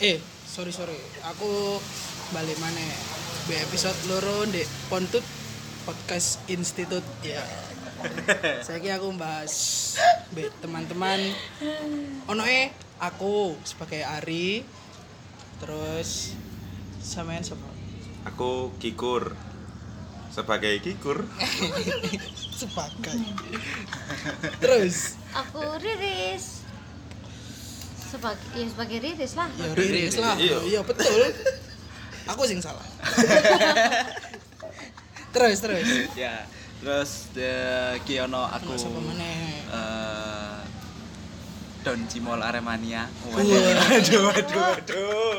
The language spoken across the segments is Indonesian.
eh sorry sorry. Aku balik mana? Di episode loro di Pontut podcast institut ya. Saya kira aku bahas be teman-teman. Ono eh aku sebagai Ari. Terus samain siapa? Aku Kikur. Sebagai Kikur, sebagai. Terus? Aku Riris. Sebagai ya sebagai Riris lah. ya riris lah Iya. iya betul aku sing salah terus terus ya terus de kiono aku eh Don Cimol Aremania. Wah. Aduh, aduh, aduh.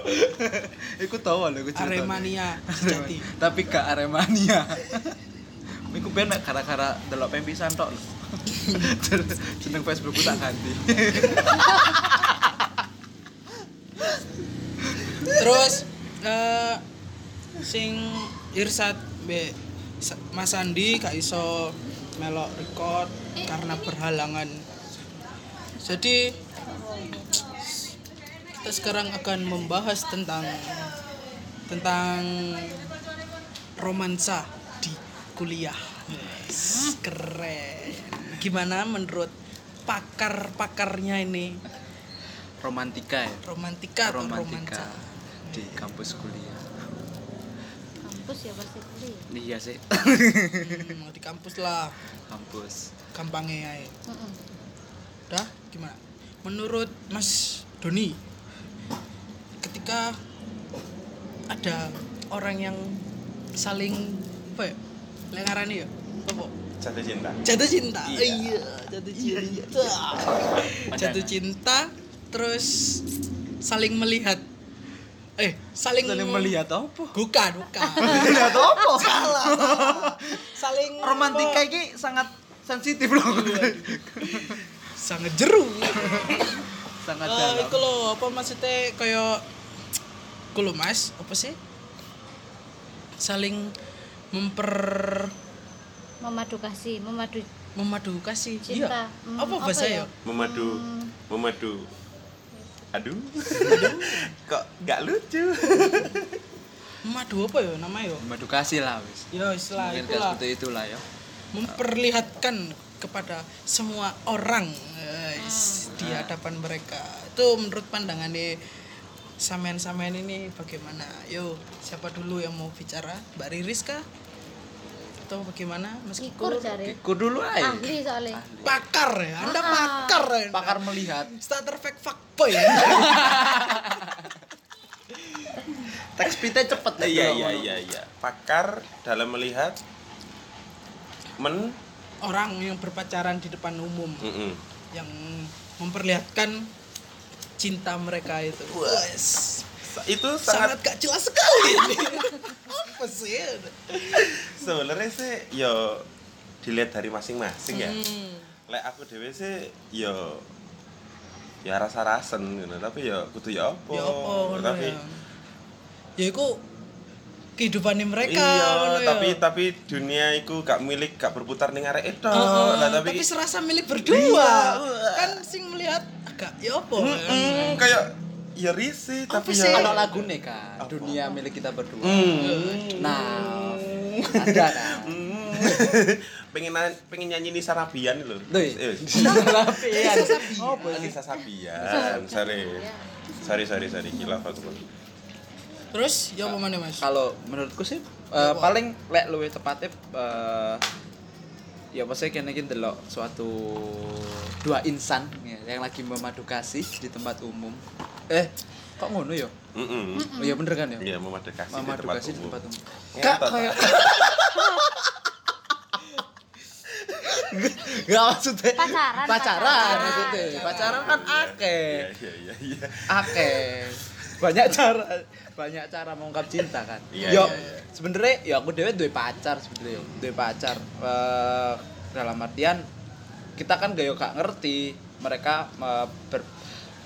Iku tahu lho iku ceritanya. Aremania sejati Tapi gak Aremania. Iku ben mek gara-gara delok pempisan tok lho. Jeneng Facebookku tak ganti. Terus eh sing Irsat Sa- Mas Andi gak iso melok record karena berhalangan. Jadi kita sekarang akan membahas tentang tentang romansa di kuliah. Yes, keren. Gimana menurut pakar-pakarnya ini Romantika ya. romantika atau Romantika romansa di kampus kuliah. Kampus ya pasti kuliah. Iya sih. Hmm, di kampus lah kampus. gampangnya ya Mm-mm. Dah, gimana? Menurut Mas Doni, ketika ada orang yang saling apa ya? Lengarani ya? Apa? jatuh cinta. Jatuh cinta. Iya. Iya, jatuh cinta. Jatuh cinta terus saling melihat eh saling, Saling melihat apa? bukan bukan Melihat apa? salah saling Romantika ini sangat sensitif loh. sangat jeru sangat Eh, dalam. iku lho, apa maksudnya kayak iku lho Mas, apa sih? Saling memper Memadu kasih, memadu memadu kasih. cinta. Iya. Hmm, apa bahasa ya? Memadu, memadu. Aduh. Kok gak lucu? Memadu apa ya namanya ya? Edukasi lah wis. Ya istilah Mungkin itulah. seperti itulah ya. Memperlihatkan kepada semua orang guys, di hadapan mereka. Itu menurut pandangannya sampean-sampean ini bagaimana? Yo, siapa dulu yang mau bicara? Mbak Riris kah? Atau bagaimana? Meskipun cari. Iku dulu aja. Ahli soalnya. pakar ya anda Ah. pakar ya Pakar melihat. starter fake fuckboy ya Teks pitnya cepet ya. Iya iya iya iya. Pakar dalam melihat men orang yang berpacaran di depan umum Mm-mm. yang memperlihatkan cinta mereka itu Wes, itu sangat sangat gak jelas sekali ini apa sih sebenarnya sih yo dilihat dari masing-masing ya. Hmm. Lek aku dhewe sih yo ya rasa-rasen gitu, tapi yo kudu ya apa. ya apa ngono tapi ya ya itu kehidupannya mereka iya, ya. tapi tapi dunia itu gak milik gak berputar ning arek itu. Lah tapi, tapi, serasa milik berdua Iya. kan sing melihat agak ya apa Mm-mm, kayak ya risih Apa tapi ya Kalau lagu nih kan, dunia milik kita berdua. Hmm. Nah, ada kan. Pengen pengen nyanyi Nisa Rabian lho. Loh, Eh, Rapian. Oh, Nisa Sabian. Sorry. Sorry sorry sorry kilaf aku. terus ya apa mana mas Kalau menurutku sih eh, paling lek luwih tepatnya eh, ya maksudnya kene iki ndelok suatu dua insan ya, yang lagi memadu kasih di tempat umum. Eh, kok ngono ya? Heeh. Oh iya bener kan ya? Iya, memadu kasih di Memadu tempat kasih di umum. tempat umum. Ngentot, Kak kayak Gak maksudnya Pacaran, pacaran, pacaran. maksudnya pacaran kan akeh Iya iya iya. akeh banyak cara banyak cara mengungkap cinta kan? Iya, yo iya, iya. sebenarnya ya aku dewe duwe pacar sebenarnya duwe pacar. Eh, dalam artian kita kan gak yo gak ngerti mereka eh, ber-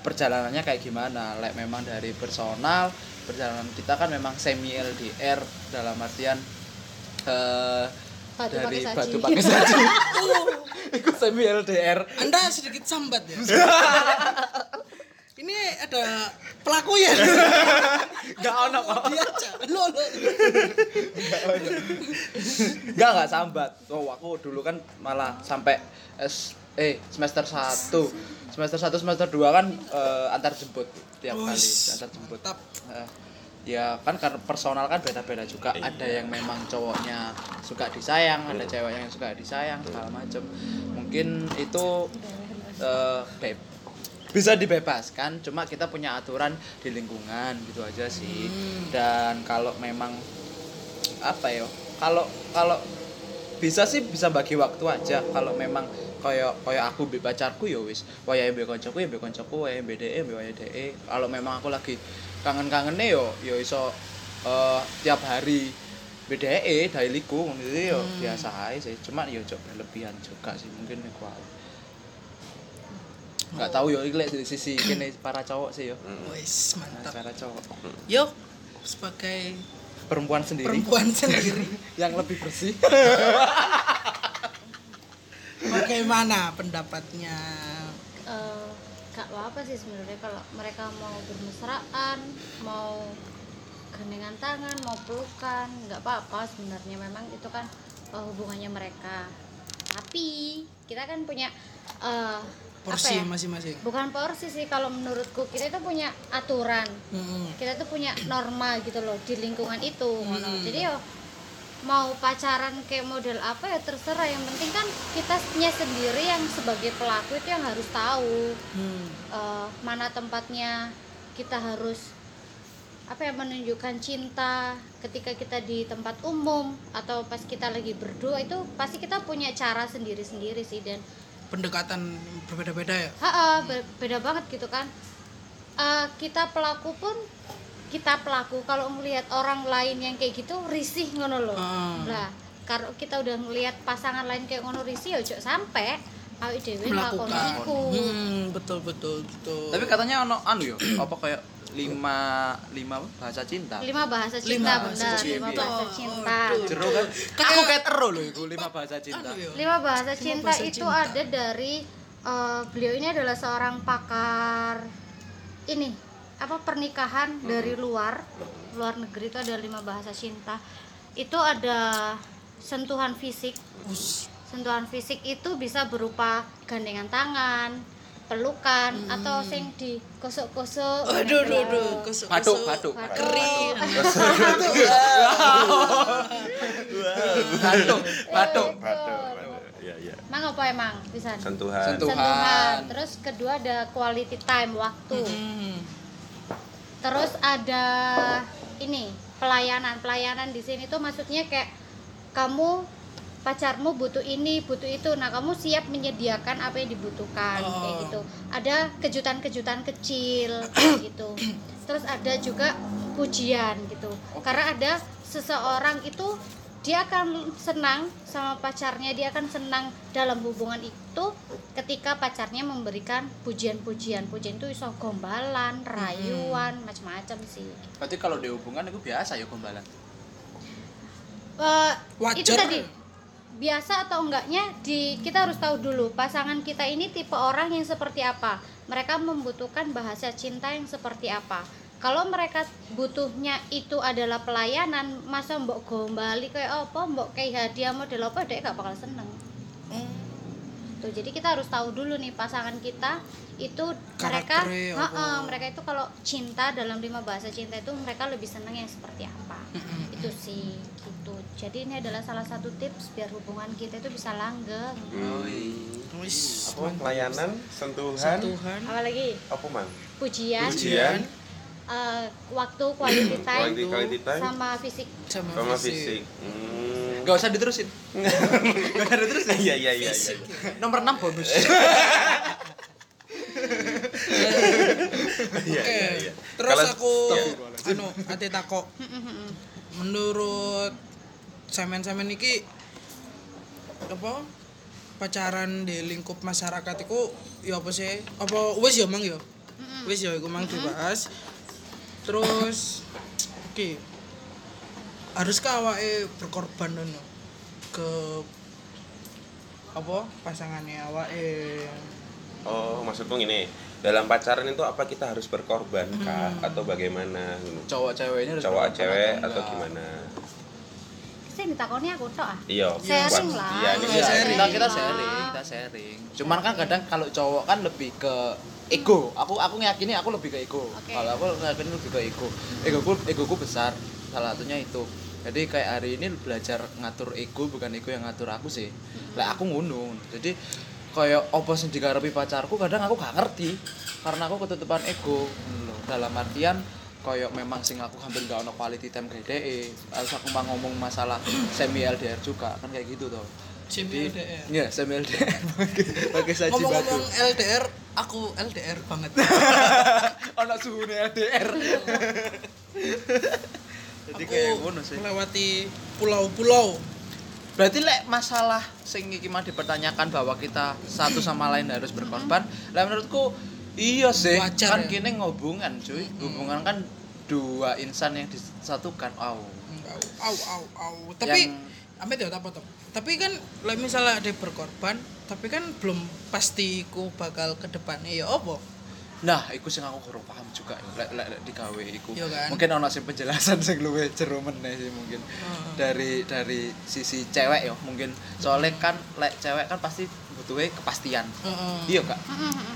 perjalanannya kayak gimana. Lek memang dari personal perjalanan kita kan memang semi LDR dalam artian eh Batu dari pakai saji. batu pakai saji. Itu semi LDR anda sedikit sambat ya ini ada pelaku ya Enggak ono kok. lo lo Enggak enggak sambat. Oh, aku dulu kan malah sampai S eh semester 1. Semester 1 semester 2 kan eh, antar jemput tiap kali, antar jemput. Eh, ya kan karena personal kan beda-beda juga. Iya. Ada yang memang cowoknya suka disayang, ada cewek yang suka disayang segala macam. Mungkin itu eh beb- bisa dibebaskan, cuma kita punya aturan di lingkungan gitu aja sih. Dan kalau memang apa ya kalau kalau bisa sih bisa bagi waktu aja. Kalau memang koyo koyo aku be pacarku ya wis wayahe be koncoku ya be koncoku wayahe be DE be wayahe DE kalau memang aku lagi kangen-kangene yo yo iso eh, tiap hari BDE dailyku ngono itu yo. Biasa aja sih cuma yo cok berlebihan juga sih mungkin iku ae nggak tahu yo iki lek dari sisi kene para cowok sih yo. Wis Nah, mantap. para cowok. Yo sebagai perempuan sendiri. perempuan sendiri. Yang lebih bersih. Bagaimana pendapatnya? Eh, gak apa sih sebenarnya kalau mereka mau bermesraan mau gandengan tangan mau pelukan nggak apa-apa sebenarnya. Memang itu kan eh, hubungannya mereka. Tapi kita kan punya eh, porsi ya? masing-masing bukan porsi sih kalau menurutku kita itu punya aturan Hmm. kita tuh punya norma gitu loh di lingkungan itu. Hmm. jadi yo mau pacaran kayak model apa ya terserah yang penting kan kitanya sendiri yang sebagai pelaku itu yang harus tahu Hmm. eh, mana tempatnya kita harus apa ya menunjukkan cinta ketika kita di tempat umum atau pas kita lagi berdua itu pasti kita punya cara sendiri-sendiri sih dan pendekatan berbeda-beda ya Ha, be- beda banget gitu kan. Eh, kita pelaku pun kita pelaku kalau ngelihat orang lain yang kayak gitu risih ngono loh. Ah. Lah, kalau kita udah ngelihat pasangan lain kayak ngono risih ya sampai awake dhewe iku. hmm, betul betul betul Tapi katanya ono anu yo, apa kayak lima lima bahasa cinta. Lima bahasa cinta Lima bahasa benar, cinta. lima bahasa cinta. Jero kan. Aku kayak ero loh iku lima bahasa cinta. Lima bahasa cinta bahasa itu ada dari eh, beliau ini adalah seorang pakar ini apa pernikahan dari luar luar negeri itu ada lima bahasa cinta itu ada sentuhan fisik. Sentuhan fisik itu bisa berupa gandengan tangan pelukan atau sing di kosok-kosok aduh aduh aduh kosok Batuk, batuk. kering Batuk, batuk. Waduh, waduh. Iya, iya. Emang apa emang bisa Sentuhan. Sentuhan. sentuhan terus kedua ada quality time waktu Hmm. terus ada ini pelayanan pelayanan di sini tuh maksudnya kayak kamu pacarmu butuh ini butuh itu. Nah kamu siap menyediakan apa yang dibutuhkan Oh. kayak gitu. Ada kejutan-kejutan kecil kayak gitu. Terus ada juga pujian gitu. Karena ada seseorang itu dia akan senang sama pacarnya dia akan senang dalam hubungan itu ketika pacarnya memberikan pujian-pujian. Pujian itu iso gombalan rayuan macam-macam sih. Berarti kalau di hubungan itu biasa ya gombalan. Wajar. itu tadi biasa atau enggaknya di kita harus tahu dulu pasangan kita ini tipe orang yang seperti apa. Mereka membutuhkan bahasa cinta yang seperti apa. Kalau mereka butuhnya itu adalah pelayanan masa mbok gombali kayak apa mbok kayak hadiah model apa dia gak bakal seneng. Tuh jadi kita harus tahu dulu nih pasangan kita itu mereka mereka itu kalau cinta dalam lima bahasa cinta itu mereka lebih seneng yang seperti apa itu sih gitu jadi ini adalah salah satu tips biar hubungan kita itu bisa langgeng Hmm. Wis, Apa pelayanan, sentuhan, Tuhan apa lagi apa man? pujian, Pujian, eh, waktu quality time quality quality time, sama fisik sama, sama fisik. fisik. Hmm. Gak usah diterusin. Gak usah diterusin. Iya iya iya iya. Nomor 6 bonus. Iya Oke. iya iya. Terus Kalau- aku Iya. anu ate takok. Menurut semen-semen iki apa pacaran di lingkup masyarakat itu ya apa sih? Apa wis ya mang ya? Wis ya iku mang dibahas. Terus oke. Haruskah awake berkorban ngono ke apa pasangannya awake? Oh, maksudku gini. Dalam pacaran itu apa kita harus berkorban kah? Atau bagaimana? Gitu. cowok ceweknya harus cowok cewek atau gimana? Sing ditakoni aku tok ah. iya. Sharing buat- lah. iya ini Iya, sharing. kita kita sharing kita sharing. Cuman kan kadang kalau cowok kan lebih ke ego. Aku aku ngeyakini aku lebih ke ego. Oke. kalau aku ngeyakini lebih ke ego. Egoku egoku besar. Salah satunya itu. Jadi kayak hari ini belajar ngatur ego bukan ego yang ngatur aku sih. Lah aku ngono jadi kayak apa sing digarepi pacarku kadang aku gak ngerti karena aku ketutupan ego lho. dalam artian kayak memang sing aku hampir gak ono quality time gede harus aku mau ngomong masalah semi LDR juga kan kayak gitu tuh Semi Jadi- LDR. Iya, semi LDR pakai saji batu. Ngomong-ngomong LDR, aku LDR banget. Ono suhune LDR. Jadi kayak ngono sih. melewati pulau-pulau. Berarti lek masalah sing iki mah dipertanyakan bahwa kita satu sama lain harus berkorban, lah menurutku iya sih. Wajar kan ya. kini ngobungan, cuy. Hubungan kan dua insan yang disatukan. Au. Au, au, au. Tapi Yang- amit ya apa toh? Tapi kan like misalnya ada berkorban, tapi kan belum pasti ku bakal ke depannya ya apa? Nah, iku sing aku kurang paham juga lek lek lek digawe iku. Iya kan? Mungkin ono sing penjelasan sing luwih jero meneh sih mungkin. Heeh. Dari dari sisi cewek ya mungkin. Soalnya kan lek cewek kan pasti butuhnya kepastian. Heeh. Iya, Kak?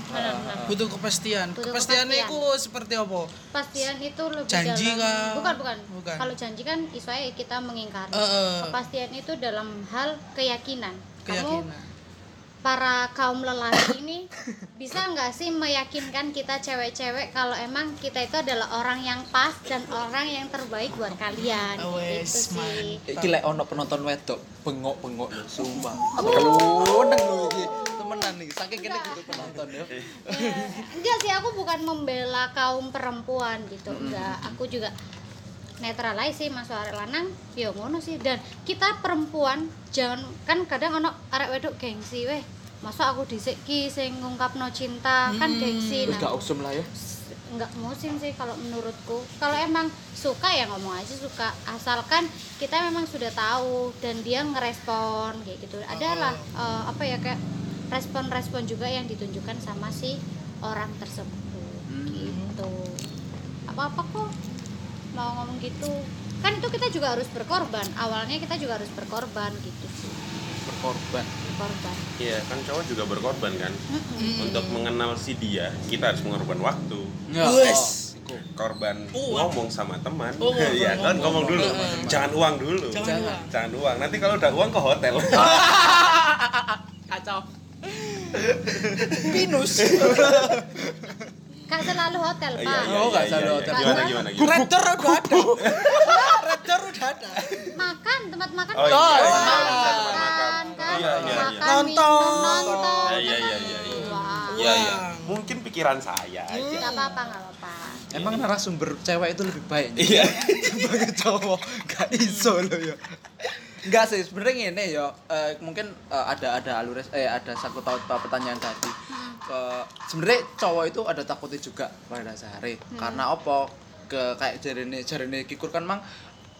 Benar-benar. Butuh kepastian. Butuh Kepastiannya kepastian. itu seperti apa? Kepastian itu lebih Janji dalam kah? bukan bukan. Bukan. Kalau janji kan isoe kita mengingkari. Heeh. Kepastian itu dalam hal keyakinan. Kamu Keyakinan. Para kaum lelaki ini bisa nggak sih meyakinkan kita cewek-cewek kalau emang kita itu adalah orang yang pas dan orang yang terbaik buat kalian? Wes, gitu sih. Iki lek ono penonton wedok bengok-bengok lho, sumpah. Lho iki. Temenan iki, saking kene gitu penonton ya. Ya, enggak sih aku bukan membela kaum perempuan gitu enggak. Aku juga netral aja sih mas arek lanang ya ngono sih. Dan kita perempuan jangan kan kadang ono arek wedok gengsi weh. Masa aku dhisik ki sing ngungkapno cinta kan gengsi. Wis gak nah usum lah ya. nggak musim sih kalau menurutku. Kalau emang suka ya ngomong aja suka. Asalkan kita memang sudah tahu dan dia ngerespon kayak gitu. Adalah eh, apa ya kayak respon-respon juga yang ditunjukkan sama si orang tersebut. Hmm. gitu. Apa apa kok mau ngomong gitu kan itu kita juga harus berkorban awalnya kita juga harus berkorban gitu sih Berkorban. berkorban iya kan cowok juga berkorban kan untuk mengenal si dia kita harus mengorban waktu Ya. Wes. oh, korban Uang. ngomong sama teman Oh, iya kan ngomong. ngomong dulu Ngomong. jangan uang dulu Jangan Jangan. uang. jangan uang nanti kalau udah uang ke hotel Kacau. Minus. Gak selalu hotel Iya, pak iya, Oh, iya, salah iya. hotel. gimana gimana gimana Raptor udah ada. Raptor udah ada. makan tempat makan Oh, iya, makan, iya, iya, makan, makan. kan Iya, iya, iya. makan Nonton. minum, nonton Iya, iya, iya, iya, iya. Iya iya mungkin pikiran saya aja nggak apa-apa nggak apa-apa Emang narasumber cewek itu lebih baik. iya sebagai cowok gak iso loh ya Enggak sih, sebenarnya ini ya eh, mungkin eh, ada ada alur eh ada satu tahu pertanyaan tadi. Eh, sebenarnya cowok itu ada takutnya juga pada dasarnya. Karena apa? Ke kayak jarine jarine Kikur kan mang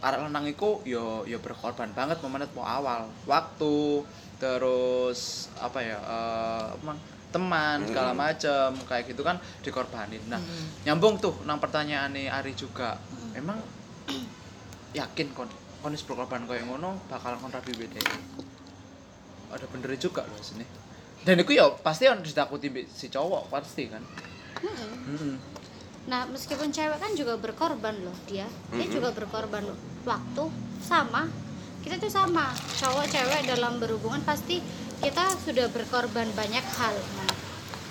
arek lanang iku yo yo berkorban banget momennya mau awal. Waktu terus apa ya? eh, mang teman segala macem kayak gitu kan dikorbanin. Nah, nyambung tuh nang pertanyaan nih Ari juga. Emang yakin kon kon wis berkorban koyo ngono bakal kon rabi beda ada bener juga loh sini dan itu ya pasti harus ditakuti si cowok pasti kan. Mm-mm. nah meskipun cewek kan juga berkorban loh dia. Dia juga berkorban loh. Waktu sama kita tuh sama. Cowok cewek dalam berhubungan pasti kita sudah berkorban banyak hal. Nah,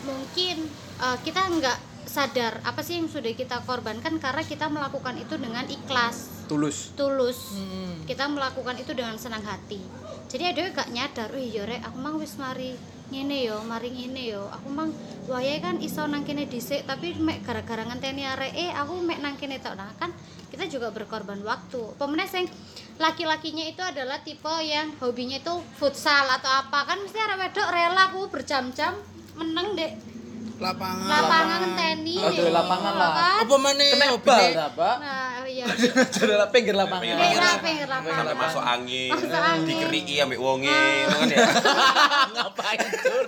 mungkin eh, kita nggak sadar apa sih yang sudah kita korbankan karena kita melakukan itu dengan ikhlas. Tulus. Tulus. Hmm. kita melakukan itu dengan senang hati. Jadi ada gak nyadar wih yo rek aku mang wis mari ngene yo mari ngene yo. Aku mang wayahe kan iso nang kene dhisik tapi mek gara-gara ngenteni eh aku mek nang kene tok. Nah kan kita juga berkorban waktu. Pemenang sing laki-lakinya itu adalah tipe yang hobinya itu futsal atau apa. Kan mesti arek wedok rela aku berjam-jam meneng dek lapangan lapangan ngenteni Oh, lapangan lah. apa mana Kena bal Pak. nah iya Jadi lah pinggir lapangan. Pinggir lapangan. sampai masuk angin, Masuk angin. dikeriki ambek wonge, itu kan ya. Ngapain, Cur?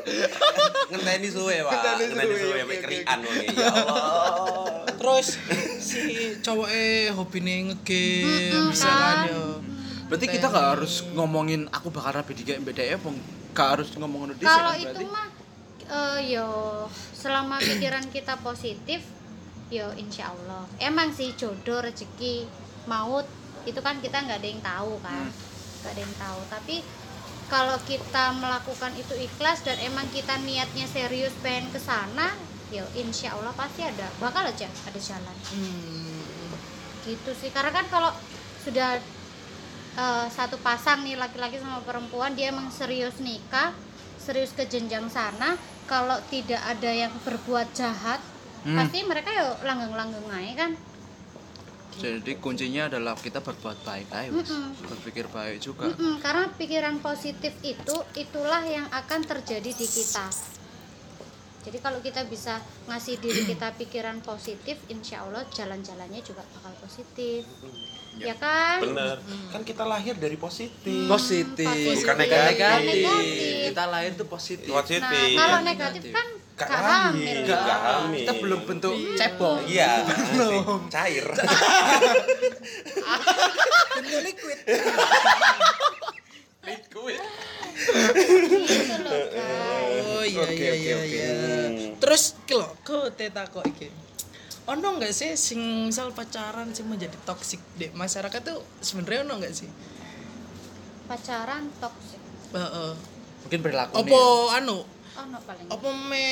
Ngenteni suwe, Pak. Ngenteni suwe, oke, ambek oke, kerikan wonge. Ya Allah. terus si cowoknya hobi nih ngegame bisa kan yo Berarti kita gak harus ngomongin aku bakal rapi di ya, Bang. Gak harus ngomongin di kalau kan, itu berarti. mah eh, yo selama pikiran kita positif yo insya Allah. Emang sih jodoh rezeki maut itu kan kita nggak ada yang tahu kan. Nggak ada yang tahu. Tapi kalau kita melakukan itu ikhlas dan emang kita niatnya serius pengen ke sana yo insya Allah pasti ada bakal aja ada jalan. Hmm. gitu sih. Karena kan kalau sudah eh, satu pasang nih laki-laki sama perempuan dia emang serius nikah serius ke jenjang sana kalau tidak ada yang berbuat jahat Hmm. pasti mereka ya langgeng-langgeng aja kan Jadi kuncinya adalah kita berbuat baik aja, Mas. Mm-mm. Berpikir baik juga. Mm-mm, karena pikiran positif itu itulah yang akan terjadi di kita jadi kalau kita bisa ngasih diri kita pikiran positif insya Allah jalan-jalannya juga bakal positif ya kan Bener. Kan kita lahir dari positif. Positif, Positif. Bukan Bukan negatif. Negatif. Kita lahir tuh positif. Positif. nah kalau negatif kan Gak gak hamil. Gak dong. hamil. Kita belum bentuk cebong. Iya, belum. Cair. Liquid. gitu loh guys oh iya Oke, iya oke, iya oke. iya Hmm. terus kilo ke teta kok iki ono nggak sih sing misal pacaran sih menjadi toksik di masyarakat tuh sebenarnya ono nggak sih pacaran toksik Heeh. Mungkin perilaku apa nih. anu oh no paling apa me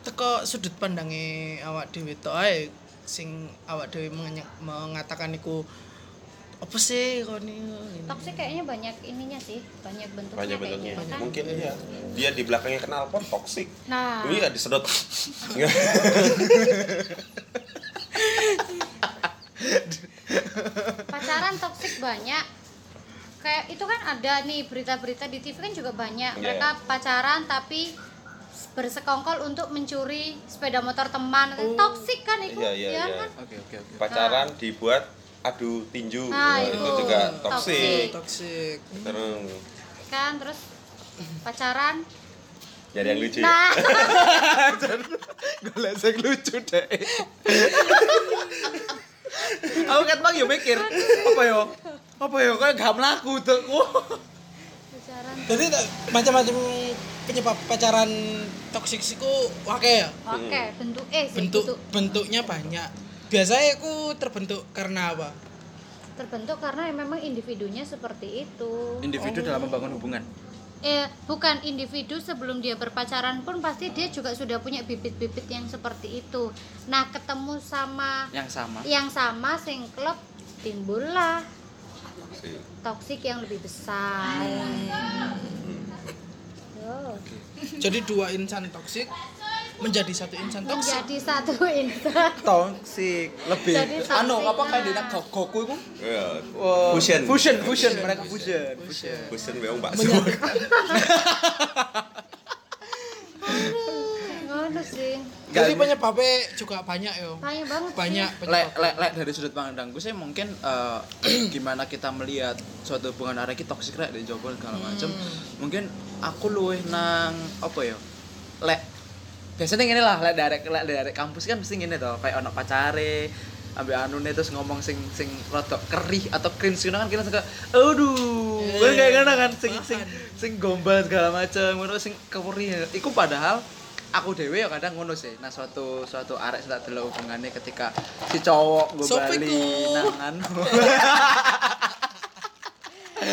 teko sudut pandange awak dhewe tok ae sing awak dhewe mengenya- mengatakan iku apa sih kok nih toksik kayaknya banyak ininya sih banyak bentuknya Banyak kayaknya bentuknya. kan Mungkin iya. Dia di belakangnya kenal pun toksik. nah Iya disedot. pacaran toksik banyak kayak itu kan ada nih berita-berita di TV kan juga banyak Iya. mereka pacaran tapi bersekongkol untuk mencuri sepeda motor teman Oh. toksik kan itu Iya, iya, ya iya. kan Oke, oke, oke. Pacaran dibuat adu tinju. Nah, Nah, itu. itu juga Toksik. toksik. toksik Terus kan terus pacaran jadi yang lucu. ya? nah Gue lesek lucu deh. Aku kan bang yo mikir apa yo apa yo kayak gak melaku tuh. pacaran jadi macam-macam penyebab pacaran toksik siku wake ya oke bentuk eh sih bentuk bentuk bentuknya banyak biasanya aku terbentuk karena apa terbentuk karena memang individunya seperti itu Individu dalam membangun hubungan. Eh bukan individu sebelum dia berpacaran pun pasti dia juga sudah punya bibit-bibit yang seperti itu nah ketemu sama Yang sama. yang sama sing klub timbullah Toksik. toksik yang lebih besar Yo, jadi dua insan toksik menjadi satu insan toksik menjadi satu insan Toxic lebih. Jadi Anu apa kayak di Go- Goku itu? Iya. Wah, Fusion. Fusion, fusion, mereka fusion. Fusion. Bosen beong bakso. Ngono sih jadi penyebabnya juga banyak yo banyak banget banyak sih. lek lek lek dari sudut pandangku sih mungkin eh, gimana kita melihat suatu hubungan arek iki toksik rek di Jogo segala macem mungkin aku luwih nang apa ya lek biasanya gini lah lek dari lek dari kampus kan mesti gini toh kayak anak pacare ambil anu nih terus ngomong sing sing rodok kerih atau cringe gitu kan? Kita suka aduh. Iya, kayak gana kan sing sing sing gombal segala macam ngono sing keperih iku padahal aku dewe ya kadang ngono sih. Nah suatu suatu arek tak delok hubungannya ketika si cowok gue Sopo bali iku?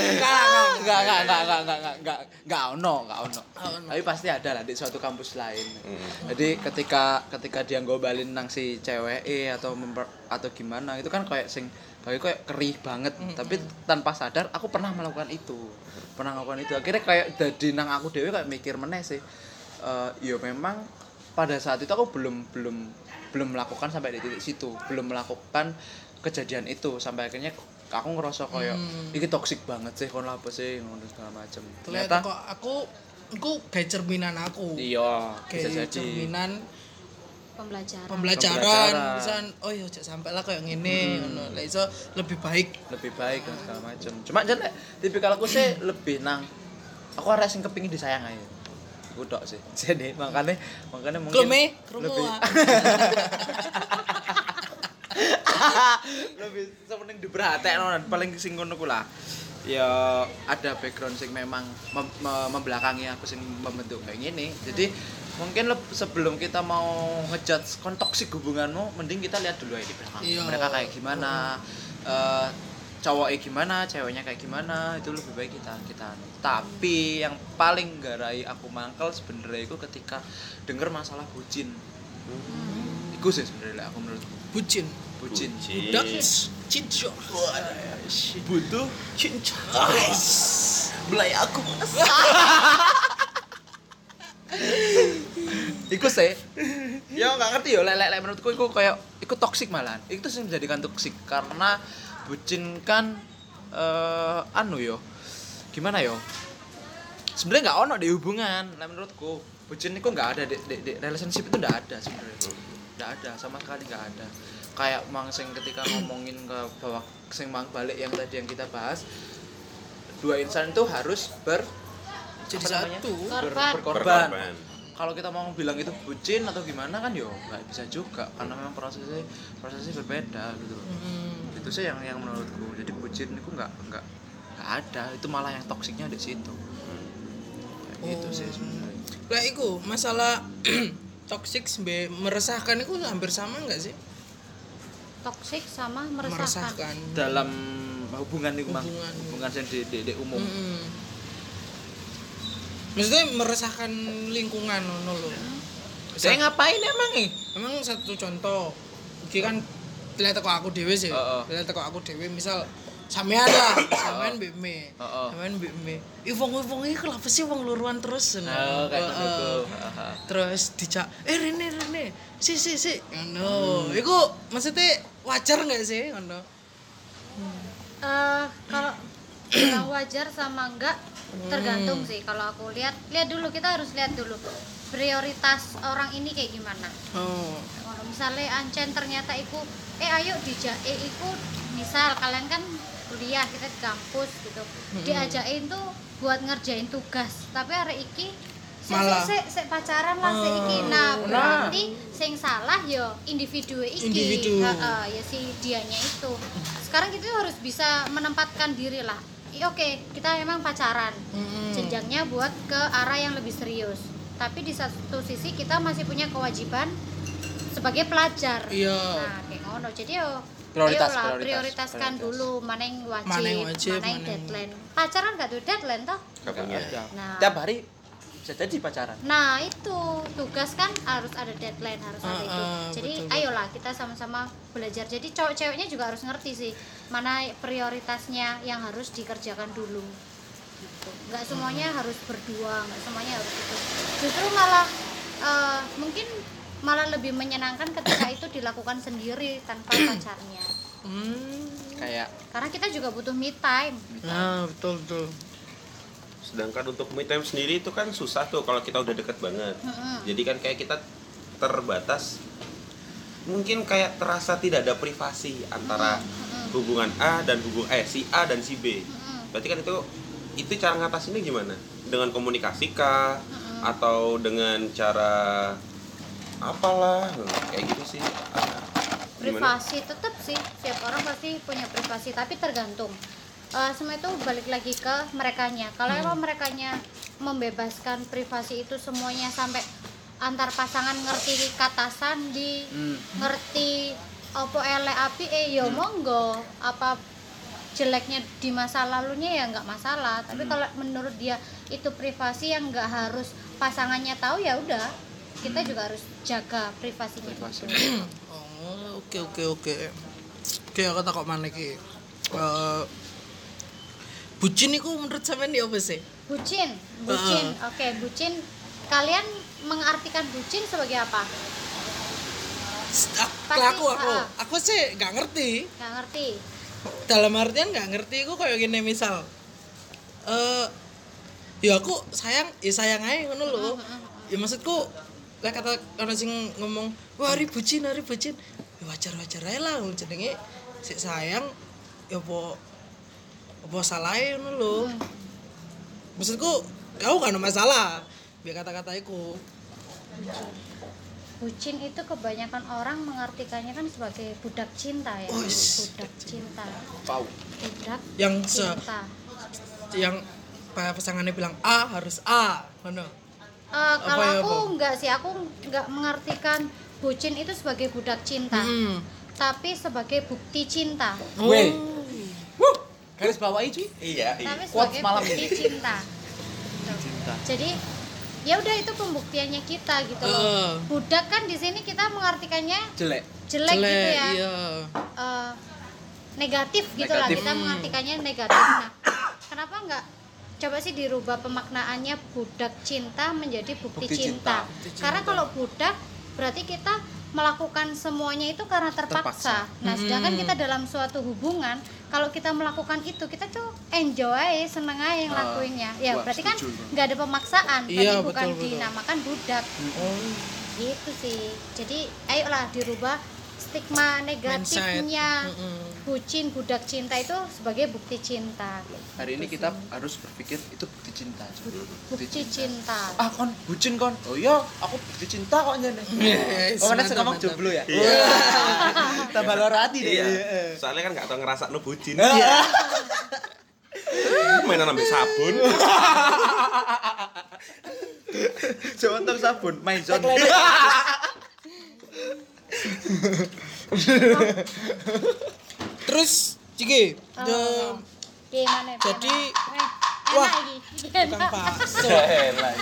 Enggak, enggak, enggak, enggak, enggak, enggak, enggak, enggak ono, enggak ono. Tapi pasti ada lah di suatu kampus lain. Hmm. Jadi ketika ketika dia ngombalin nang si cewek atau memper, atau gimana itu kan kayak sing bagi kayak kerih banget. Hmm. Tapi tanpa sadar aku pernah melakukan itu. Pernah melakukan itu. Akhirnya kayak jadi nang aku dewe kayak mikir meneh sih. Uh, ya memang pada saat itu aku belum belum belum melakukan sampai di titik situ. Belum melakukan kejadian itu. Sampai akhirnya aku ngerasa kayak Hmm. ini toksik banget sih kon apa sih? Ngono segala macem. Ternyata kok aku aku kayak cerminan aku. Iya bisa kayak jadi. cerminan pembelajaran. pembelajaran Pembelajaran. misalkan oh ya ojo sampai lah kayak gini ngono. Lah iso lebih baik. Lebih baik dan segala macam cuma jadi tipikal aku sih lebih nang aku arek sing kepingin disayang aja aku tok sih. Jadi makanya makanya mungkin Klume, lebih. lebih sepenting diperhatekno paling sing ngono ku lah. Ya ada background sing memang mem- me- membelakangi aku sing membentuk kayak gini jadi mungkin leb- sebelum kita mau ngejudge kon toksik hubunganmu mending kita lihat dulu aja di belakang. Iya. mereka kayak gimana eh, cowoknya gimana ceweknya kayak gimana itu lebih baik kita kita anu. tapi yang paling garai aku mangkel sebenarnya itu ketika denger masalah bucin. Itu sih sebenarnya aku menurutku bucin bucin budak cinta. Butuh cinta. Belai aku. Iku sih, ya nggak ngerti ya, lelek lelek menurutku iku kayak iku toksik malahan. Itu sih menjadikan toksik karena bucin kan eh anu yo, gimana yo? Sebenarnya nggak ono di hubungan, lek menurutku. Bucin itu nggak ada di, di, di relationship itu nggak ada sebenarnya, nggak ada sama sekali nggak ada. Kayak mang sing ketika ngomongin ke bahwa sing mang balik yang tadi yang kita bahas, dua insan itu harus ber jadi apa namanya? satu Ber- Korban. berkorban. Berkorban. Kalau kita mau bilang itu bucin atau gimana kan yo nggak bisa juga karena memang prosesnya prosesnya berbeda gitu. loh. Hmm. Itu sih yang yang menurutku. Jadi bucin itu nggak nggak nggak ada. Itu malah yang toksiknya di situ. Kayak gitu sih sebenarnya. lah iku masalah toxic sampai meresahkan itu hampir sama nggak sih toksik sama meresahkan, meresahkan Dalam hubungan itu mang Hubungan. hubungan yang di, di, di umum. Mm-mm. maksudnya meresahkan lingkungan ngono lho Saya ngapain emang nih? emang satu contoh iki kan lihat kok aku dewe sih Heeh. lihat kok aku dewe misal sampean lah sampean mbek me. Heeh. sampean mbek me. Ih wong wong iki kenapa sih wong luruan terus. Oh, gitu. Haha. terus dicak eh Rene Rene. Si si si. Ngono. Iku maksudnya wajar nggak sih ngono? Eh, kalau bilang wajar sama enggak tergantung sih. Kalau aku lihat lihat dulu kita harus lihat dulu prioritas orang ini kayak gimana. Oh. Kalau misalnya Ancen ternyata iku eh ayo dijae iku misal kalian kan kuliah kita di kampus gitu. Diajakin tuh buat ngerjain tugas. Tapi hari iki Malah. sik sik pacaran lah sik iki. Nah berarti sing salah yo individu iki. Individu. Heeh, ya si dianya itu. Sekarang kita harus bisa menempatkan diri lah. Oke kita memang pacaran. Mm-mm. jenjangnya buat ke arah yang lebih serius. Tapi di satu sisi kita masih punya kewajiban sebagai pelajar. Iya. nah kayak ngono. Jadi yo Prioritas, ayolah, prioritas, prioritaskan prioritas. dulu mana yang wajib Mana yang wajib, mana yang mana yang- deadline pacaran gak tuh deadline toh Gak punya. Ada. Nah. Tiap hari bisa jadi pacaran. nah itu tugas kan harus ada deadline harus ada Ah, itu ah, jadi betul, ayolah kita sama-sama belajar jadi cowok ceweknya juga harus ngerti sih mana prioritasnya yang harus dikerjakan dulu gitu. nggak semuanya harus berdua nggak semuanya harus itu justru malah eh, mungkin malah lebih menyenangkan ketika itu dilakukan sendiri tanpa pacarnya hmm. Kayak karena kita juga butuh me time. Nah betul betul. Sedangkan untuk me time sendiri itu kan susah tuh kalau kita udah deket banget. Jadi kan kayak kita terbatas. Mungkin kayak terasa tidak ada privasi antara hubungan A dan hubung eh si A dan si B. Berarti kan itu itu cara ngatasinnya gimana? Dengan komunikasi kah? Atau dengan cara apalah? Kayak gitu sih. Privasi tetap sih setiap orang pasti punya privasi tapi tergantung. Eh, semua itu balik lagi ke merekanya. Kalau emang merekanya membebaskan privasi itu semuanya sampai antar pasangan ngerti kata sandi Hmm. ngerti opo elek api eh yo monggo. Apa jeleknya di masa lalunya ya nggak masalah. Tapi kalau menurut dia itu privasi yang nggak harus pasangannya tahu ya udah. Kita juga harus jaga privasinya. Privasi. Oh, oke oke oke. Oke, aku takut mana ki. Eh, bucin itu menurut sampean ya apa sih? Bucin, bucin. Oke, bucin. Kalian mengartikan bucin sebagai apa? Pasti, aku aku ha. aku sih nggak ngerti. Gak ngerti. Dalam artian nggak ngerti aku kayak gini misal. Eh ya aku sayang, ya sayang aja ngono lho. Ya maksudku lek kata orang sing ngomong wah hari bucin hari bucin ya wajar wajar aja lah wong jenenge. Sik sayang ya apa apa salahnya ngono lho. Maksudku kau kan masalah. Biar kata-kata iku. Bucin itu kebanyakan orang mengartikannya kan sebagai budak cinta ya. Wis, budak cinta. Pau. budak yang se cinta. yang pa- pasangannya bilang A harus A mana Eh, kalau ya, aku apa? enggak sih aku enggak mengartikan bucin itu sebagai budak cinta Hmm. tapi sebagai bukti cinta Weh. Wuh, garis bawahi cuy. iya iya tapi sebagai malam bukti ini. cinta Cinta. jadi ya udah itu pembuktiannya kita gitu loh Heeh. budak kan di sini kita mengartikannya Jelek. jelek, gitu ya iya Eh, negatif gitu lah Negatif. kita mengartikannya negatif nah kenapa enggak coba sih dirubah pemaknaannya budak cinta menjadi bukti, Bukti cinta. cinta. Bukti cinta. karena kalau budak berarti kita melakukan semuanya itu karena terpaksa, Terpaksa. nah sedangkan kita dalam suatu hubungan kalau kita melakukan itu kita tuh enjoy seneng aja yang Ah, lakuinnya ya wah, berarti kan nggak ada pemaksaan Iya, berarti betul, bukan betul. dinamakan budak oh gitu sih jadi ayolah dirubah stigma negatifnya Mm-mm. Bucin budak cinta itu sebagai bukti cinta Hari ini kita harus berpikir itu bukti cinta. cuy. bukti cinta Ah kon bucin kon. Oh iya, aku bukti cinta kok nyene. Yes, Oh, mana mantap, ngomong jomblo ya? Iya. Tambah loro hati deh. iya soalnya kan nggak tau ngerasa no bucin Iya. mainan ambil sabun Coba untuk sabun, main zone. Terus Ciki Oh, gimana Jadi- eh, Wah, enak tukang enak bakso. Enak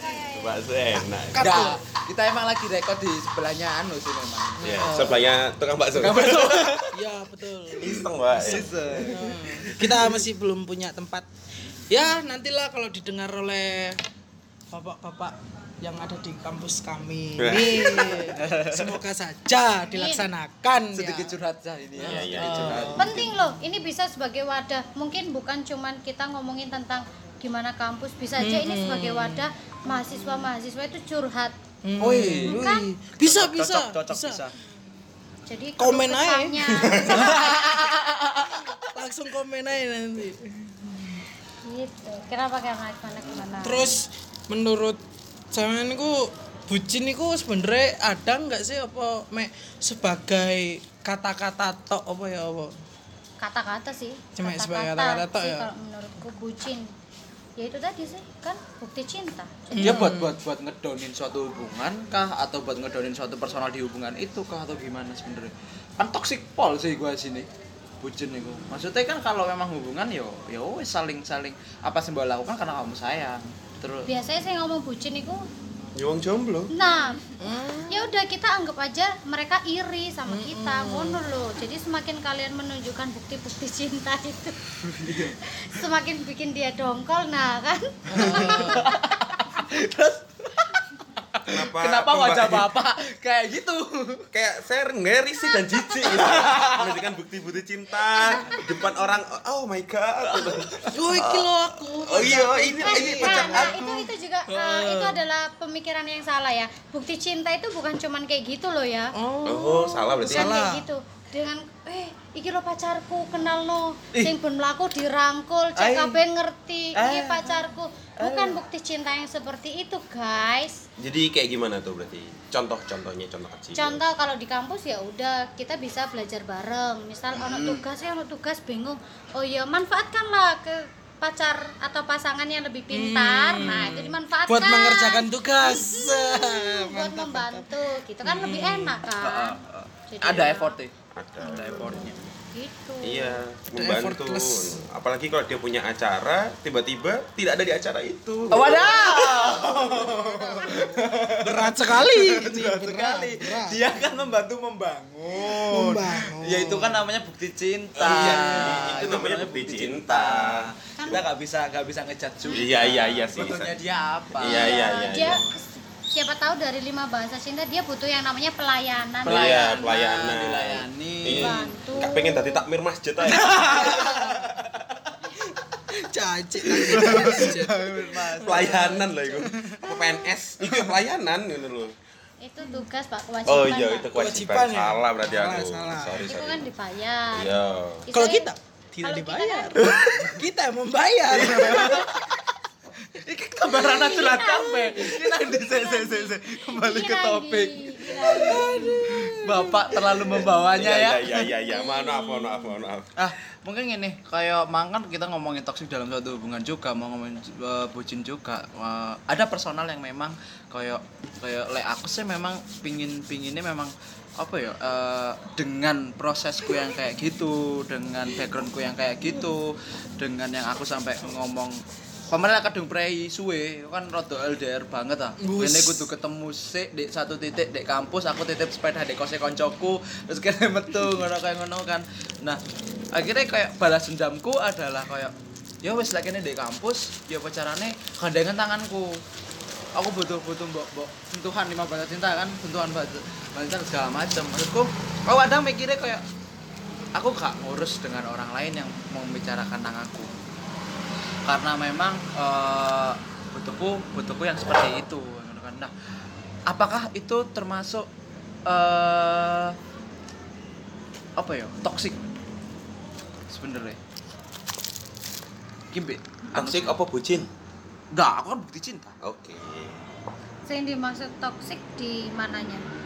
kayak bakso enak. Enggak, kita emang lagi rekod di sebelahnya anu sih memang. ya sebelahnya tukang bakso. Ya betul. Iseng mbak Nah, kita masih belum punya tempat. Ya nantilah kalau didengar oleh bapak-bapak yang ada di kampus kami nih semoga saja dilaksanakan Sedikit ya. curhat sah ini ya. Iya, iya, Ah. curhat. penting loh ini bisa sebagai wadah mungkin bukan cuman kita ngomongin tentang gimana kampus bisa aja ini sebagai wadah mahasiswa mahasiswa itu curhat Hmm, wih. Kan? bisa bisa Cocok, cocok bisa. bisa. jadi Komen aja. langsung komen aja nanti gitu kenapa gimana gimana gimana terus menurut sampean niku bucin niku sebenarnya ada nggak sih apa mek sebagai kata-kata tok apa ya apa kata-kata sih Cuma sebagai kata-kata tok sih ya? kalau menurutku bucin ya itu tadi sih kan bukti cinta Dia buat buat buat ngedownin suatu hubungan kah atau buat ngedownin suatu personal di hubungan itu kah atau gimana sebenarnya? Kan toxic pol sih gua sini. Bucin itu. Maksudnya kan kalau memang hubungan yo yo saling saling apa sih mbak lakukan karena kamu sayang. Terus? Biasanya saya ngomong bucin itu Juang jomblo. Nah Hmm. ya udah kita anggap aja mereka iri sama kita ngono loh. Jadi semakin kalian menunjukkan bukti-bukti cinta itu semakin bikin dia dongkol nah kan kenapa kenapa wajah bapak kayak gitu? kayak saya ngeri sih dan jijik gitu. Menunjukkan bukti-bukti cinta di depan orang oh my god. Oh iki lo aku. Oh iya ini ini nah, pacar nah, aku. itu itu juga uh, itu adalah pemikiran yang salah ya. Bukti cinta itu bukan cuman kayak gitu loh ya. Oh. Oh salah berarti. Bukan Salah. kayak gitu. Dengan eh iki lo pacarku kenal no sing ben mlaku dirangkul cek kabeh ngerti. Iki Ah. pacarku. Bukan bukti cinta yang seperti itu guys. Jadi kayak gimana tuh berarti? Contoh-contohnya contoh kecil. Contoh kalau di kampus ya udah kita bisa belajar bareng. Misal ono tugas ya ono tugas bingung. Oh ya manfaatkanlah ke pacar atau pasangan yang lebih pintar. Nah itu dimanfaatkan. Buat mengerjakan tugas. Hmm, buat membantu. Gitu kan lebih enak kan? Jadi Ada ya, effortnya. ada. Ada effortnya. Gitu iya membantu apalagi kalau dia punya acara tiba-tiba tidak ada di acara itu Oh, wadah. berat sekali ini Berat berat, sekali. berat. Dia kan membantu membangun. Membangun. Ya itu kan namanya bukti cinta. Iya, itu namanya bukti cinta. Kita nggak bisa nggak bisa ngejat juga. iya iya iya sih Betulnya dia apa? Iya, iya, iya, dia iya. Siapa tahu dari lima bahasa cinta dia butuh yang namanya pelayanan Iya, pelayanan. dilayani. Iya. Bantu. Nggak pengen tadi takmir masjid aja caci pelayanan lah itu PNS itu pelayanan gitu loh itu tugas pak kewajiban oh iya itu kewajiban Kewajiban ya? salah berarti Salah, aku salah. sorry itu sorry kan dibayar iya Kalau kita tidak kalau kita dibayar. kan- Kita yang membayar. Iki gambaran curhat kabeh. Iki nang di se se se se. kembali ke Kirani, topik. kirani. Bapak terlalu membawanya iya ya. iya iya iya maaf maaf maaf Ah, mungkin gini, kayak mangan kita ngomongin toksik dalam suatu hubungan juga, mau ngomongin uh, bucin juga. Uh, ada personal yang memang kayak kayak le aku sih memang pingin pinginnya memang apa ya uh, dengan prosesku yang kayak gitu, dengan backgroundku yang kayak gitu, dengan yang aku sampai ngomong Pemerintah kadung prei suwe kan rada LDR banget ah. Ini kudu ketemu sik di satu titik di kampus, aku titip sepeda di kose koncoku, terus kene metu ngono kayak ngono kan. Nah, akhirnya kayak balas dendamku adalah kayak ya wis lagi di kampus, ya pacarane gandengan tanganku. Aku butuh butuh mbok mbok sentuhan lima bahasa cinta kan, sentuhan bahasa cinta segala macam. Maksudku, aku kadang mikirnya kayak aku gak ngurus dengan orang lain yang mau membicarakan tentang aku karena memang eh, butuhku butuhku yang seperti itu gitu kan. nah apakah itu termasuk eh apa ya toksik sebenarnya. Gimbe toksik apa bucin? Enggak aku kan bukti cinta. Oke. Sing dimaksud toksik di mananya?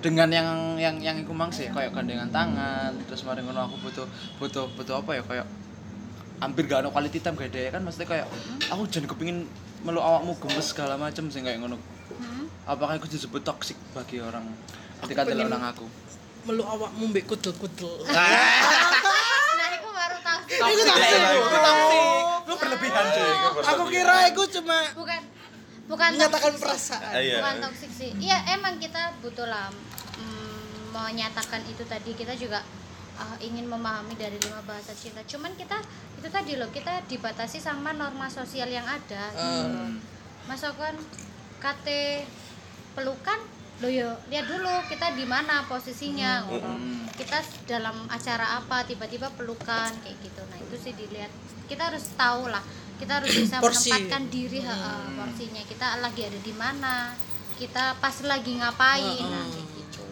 dengan yang yang yang iku mang sih kayak gandengan tangan terus mari ngono aku butuh butuh butuh apa ya kayak hampir gak ada quality time gak ada kan maksudnya kayak aku jangan kepingin meluk awakmu gemes segala macem sih kayak ngono Hmm? apakah itu disebut toksik bagi orang ketika delok nang aku Meluk awakmu mbek kudel-kudel. Nah, itu baru toksik. Itu toksik. Itu toksik. Lu berlebihan cuy. Aku kira aku cuma Bukan bukan menyatakan perasaan. Iya. bukan toksik sih iya emang kita butuh lah mm, menyatakan itu tadi kita juga uh, ingin memahami dari lima bahasa cinta cuman kita itu tadi loh kita dibatasi sama norma sosial yang ada. Gitu loh. kan kate pelukan lo yo lihat dulu kita di mana posisinya ngono. kita dalam acara apa tiba-tiba pelukan kayak gitu. Nah itu sih dilihat. Kita harus tahu lah kita harus bisa Porsi. menempatkan diri ha, porsinya. Kita lagi ada di mana kita pas lagi ngapain nah kayak gitu.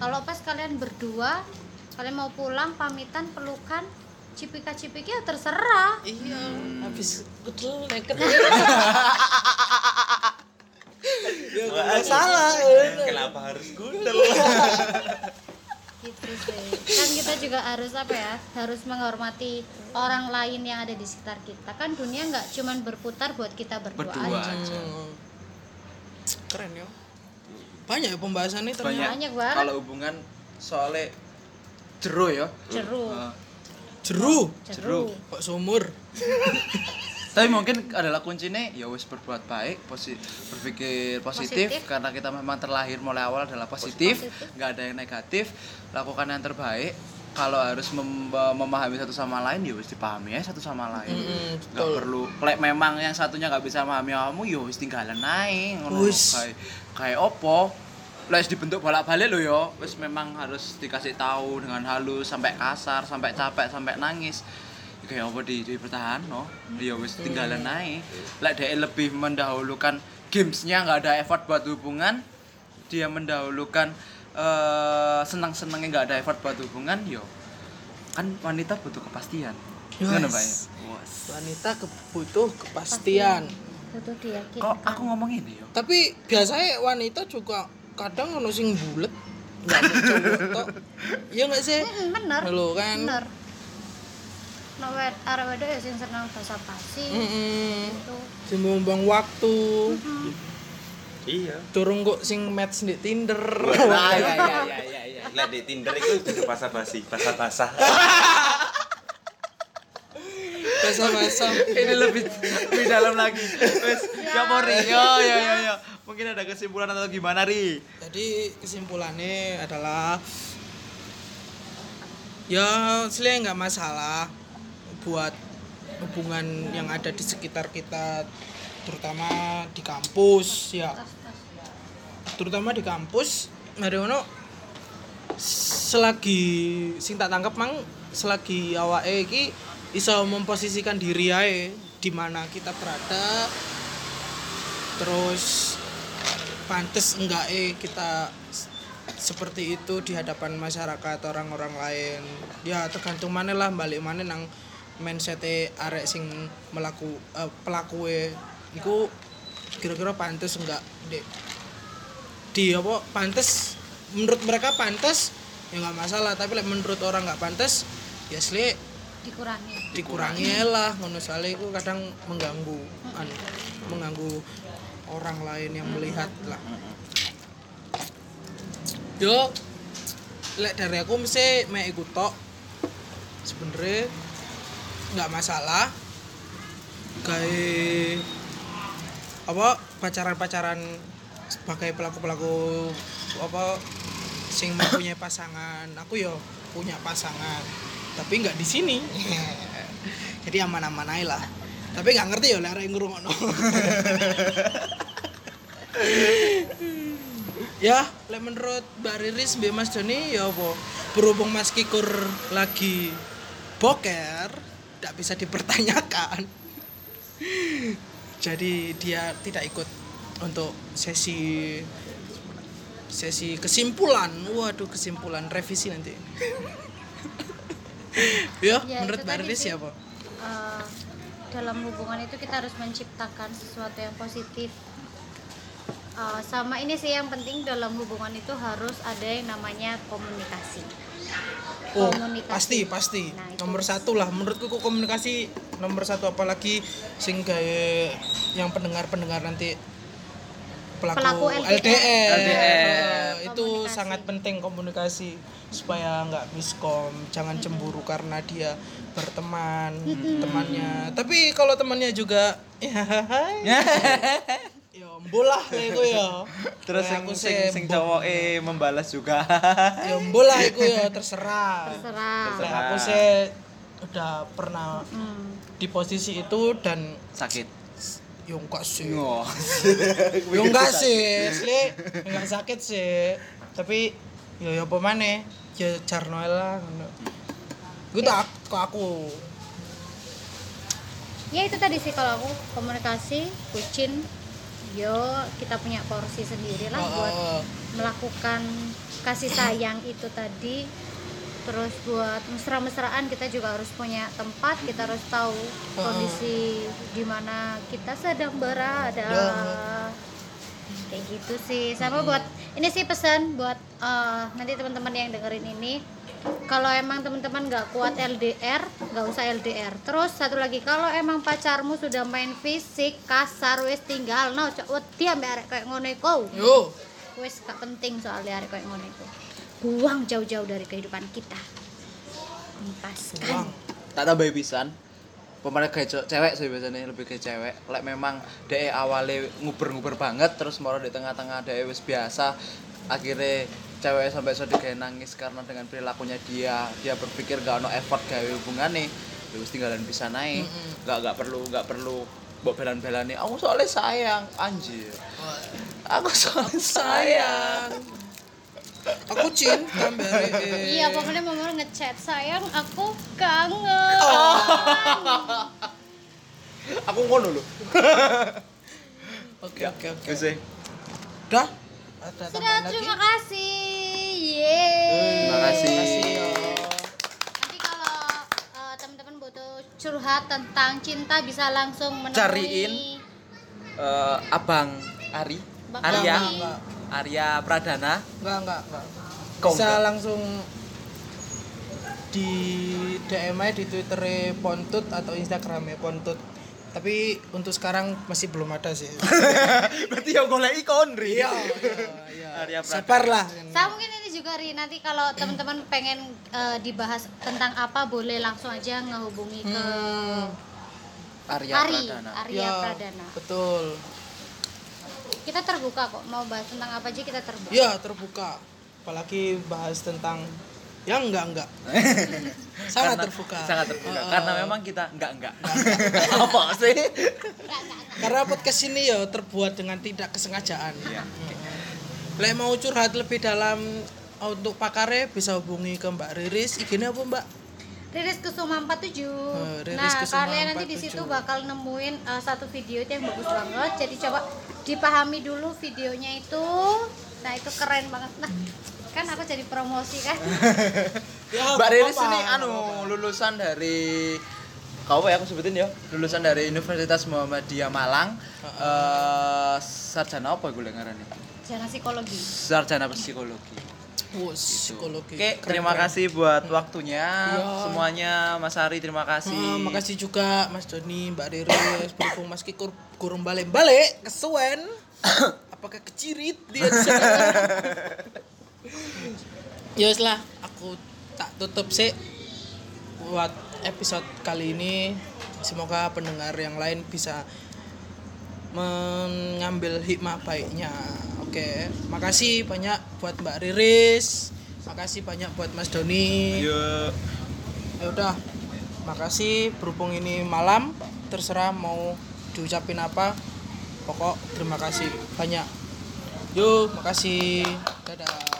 Kalau pas kalian berdua kalian mau pulang pamitan pelukan cipika cipiki ya terserah Iya, habis kudel neket. Ya nggak salah. kenapa harus gudel gitu sih kan kita juga harus apa ya harus menghormati orang lain yang ada di sekitar kita kan dunia nggak cuman berputar buat kita berdua, Berdua aja aja. Hmm. Keren ya. Banyak ya pembahasannya ternyata. Banyak. Banyak banget. Kalau hubungan soalnya jero ya. jeru Nah, Jeru. jeru Kok sumur? tapi mungkin adalah kuncinya ya wis berbuat baik, posi berpikir positif, Positif. karena kita memang terlahir mulai awal adalah positif, nggak ada yang negatif, lakukan yang terbaik. Kalau harus mem- memahami satu sama lain ya wis dipahami ya satu sama lain. Betul. perlu lek memang yang satunya nggak bisa memahami kamu ya wis tinggalan naik ngono kayak kayak opo lek wis dibentuk bolak-balik lo yo wis memang harus dikasih tahu dengan halus sampai kasar sampai capek sampai nangis Ya kayak apa di, di bertahan no ya wis tinggalan naik lek dia lebih mendahulukan gamesnya nggak ada effort buat hubungan dia mendahulukan eh senang-senangnya nggak ada effort buat hubungan yo kan wanita butuh kepastian Yes. Ya? Wes. Wanita ke- butuh kepastian. butuh Kok aku ngomong ini yo? Tapi biasanya wanita juga kadang ono sing bulet. Enggak cowok tok. Iya enggak sih? Mm, bener Halo kan. bener no wed arek wedok ya sing seneng basa basi Heeh. itu Sing buang waktu. iya Turun kok sing match di Tinder. Nah, iya iya iya iya iya. Lah di Tinder itu udah basa basi, basa basa. Basa-basa. Ini lebih lebih dalam lagi. Wes, ya Mori. Yo yo yo yo. Mungkin ada kesimpulan atau gimana, Ri? Jadi kesimpulannya adalah ya sebenarnya nggak masalah buat hubungan yang ada di sekitar kita terutama di kampus ya terutama di kampus hari ono selagi sing tak tangkap mang selagi awake iki iso memposisikan diri ae di mana kita berada terus pantes enggak eh kita seperti itu di hadapan masyarakat orang-orang lain. Ya tergantung mana lah balik mana nang mindset arek sing melaku eh, pelaku iku kira-kira pantes enggak di di apa pantes? Menurut mereka pantes ya nggak masalah. Tapi like, menurut orang nggak pantes ya sli dikurangi. Dikurangi lah ngono soalnya itu kadang mengganggu anu, mengganggu orang lain yang melihat lah. Yo lek dari aku mesti mek ikut tok. Sebenernya nggak masalah. Kayak apa pacaran-pacaran sebagai pelaku-pelaku apa sing mempunyai pasangan aku yo punya pasangan tapi nggak di sini. Jadi aman-aman aja lah. Tapi nggak ngerti ya lek arek ngrungokno. Ya lek menurut Mbak Riris Mbak Mas Joni ya apa? Berhubung Mas Kikur lagi boker tidak bisa dipertanyakan. Jadi dia tidak ikut untuk sesi sesi kesimpulan. Waduh kesimpulan revisi nanti ya, Ya, menurut Mbak Riris siapa? Eh, dalam hubungan itu kita harus menciptakan sesuatu yang positif. Eh, sama ini sih yang penting dalam hubungan itu harus ada yang namanya komunikasi. Oh, Komunikasi. pasti pasti. Nah, nomor satu lah. Menurutku kok komunikasi nomor satu apalagi kayak yang pendengar pendengar nanti pelaku, Pelaku LDR, LDR. Eh, itu Komunikasi. sangat penting komunikasi supaya nggak miskom jangan cemburu karena dia berteman temannya tapi kalau temannya juga ya ya bolah itu ya Terus sing aku sing, sih sing bo- cowok eh membalas juga. ya bolah itu ya terserah terserah Kayak aku sih udah pernah Hmm. di posisi itu dan Sakit. Yo enggak sih. Oh. yo enggak sih. Asli enggak sakit sih. Tapi yo yo apa maneh ya jarno lah ngono. Gue tak ke aku. Ya itu tadi sih kalau aku. Komunikasi bucin. Yo kita punya porsi sendiri lah buat Oh, melakukan kasih sayang itu tadi terus buat mesra-mesraan kita juga harus punya tempat kita harus tahu kondisi di mana kita sedang berada. Ya. kayak gitu sih. Sama buat ini sih pesan buat eh, nanti teman-teman yang dengerin ini. Kalau emang teman-teman nggak kuat LDR nggak usah LDR terus satu lagi kalau emang pacarmu sudah main fisik kasar wes tinggal no cok wedi ambek arek kayak ngono iku. Yo. Wes gak penting soalnya arek kayak ngono iku buang jauh-jauh dari kehidupan kita. Lepaskan uang Tak tambah pisan. Pemenang kayak ce- cewek sih biasanya lebih kayak cewek. Lek memang DE awalnya nguber-nguber banget terus mau di tengah-tengah DE wis biasa akhirnya cewek sampai so kayak nangis karena dengan perilakunya dia dia berpikir gak ono effort gawe hubungane ya wis tinggalan bisa naik. Gak gak perlu gak perlu mbok belan-belani aku soalnya sayang anjir. Aku soalnya sayang aku cinta mbak Re. iya pokoknya mama ngechat sayang aku kangen aku ngono lho oke oke oke sih. udah ada sudah lagi terima kasih yeay Terima kasih. Makasih, yo. nanti kalau eh, teman-teman butuh curhat tentang cinta bisa langsung menemui Cariin. Eh, Abang Ari Bang Arya Ari. Arya Pradana? Enggak enggak enggak. Kok bisa enggak? langsung di DM aja di Twitter Pontut atau Instagramnya Pontut. Tapi untuk sekarang masih belum ada sih. Berarti ya golek ikon Ri iya iya iya. Arya Pradana. sabar lah. Sama mungkin ini juga Ri, nanti kalau teman-teman pengen eh, dibahas tentang apa boleh langsung aja ngehubungi ke Hmm, Arya Ari, Pradana. Arya ya, Pradana. betul Kita terbuka kok, mau bahas tentang apa aja kita terbuka. ya terbuka apalagi bahas tentang yang enggak enggak sangat Karena- terbuka sangat terbuka Heeh. karena memang kita enggak enggak apa sih karena podcast ini ya terbuat dengan tidak kesengajaan Iya. Lek mau curhat lebih dalam untuk pakare bisa hubungi ke Mbak Riris. IG-nya apa Mbak? Riris Kusuma 47. Riris nah, Kusuma kalian nanti di 47. situ bakal nemuin uh, satu video itu yang bagus banget. Jadi coba dipahami dulu videonya itu. Nah, itu keren banget. Nah, kan aku jadi promosi kan. Ya, Mbak Riris ini anu lulusan dari kau ya aku sebutin ya lulusan dari Universitas Muhammadiyah Malang eh sarjana apa gue ngarani Jangan psikologi. sarjana psikologi Psikologi. Oke, Keren, terima keren. kasih buat waktunya Iya. semuanya Mas Ari terima kasih. Ah, makasih juga Mas Doni, Mbak Riris, berhubung Mas Kikur kurang balik-balik, kesuwen. Apakah kecirit dia di sana? ya lah, aku tak tutup sih buat episode kali ini. Semoga pendengar yang lain bisa mengambil hikmah baiknya. Oke, makasih banyak buat Mbak Riris. Makasih banyak buat Mas Doni Yuk. ya udah makasih berhubung ini malam terserah mau diucapin apa pokok terima kasih banyak yuk makasih dadah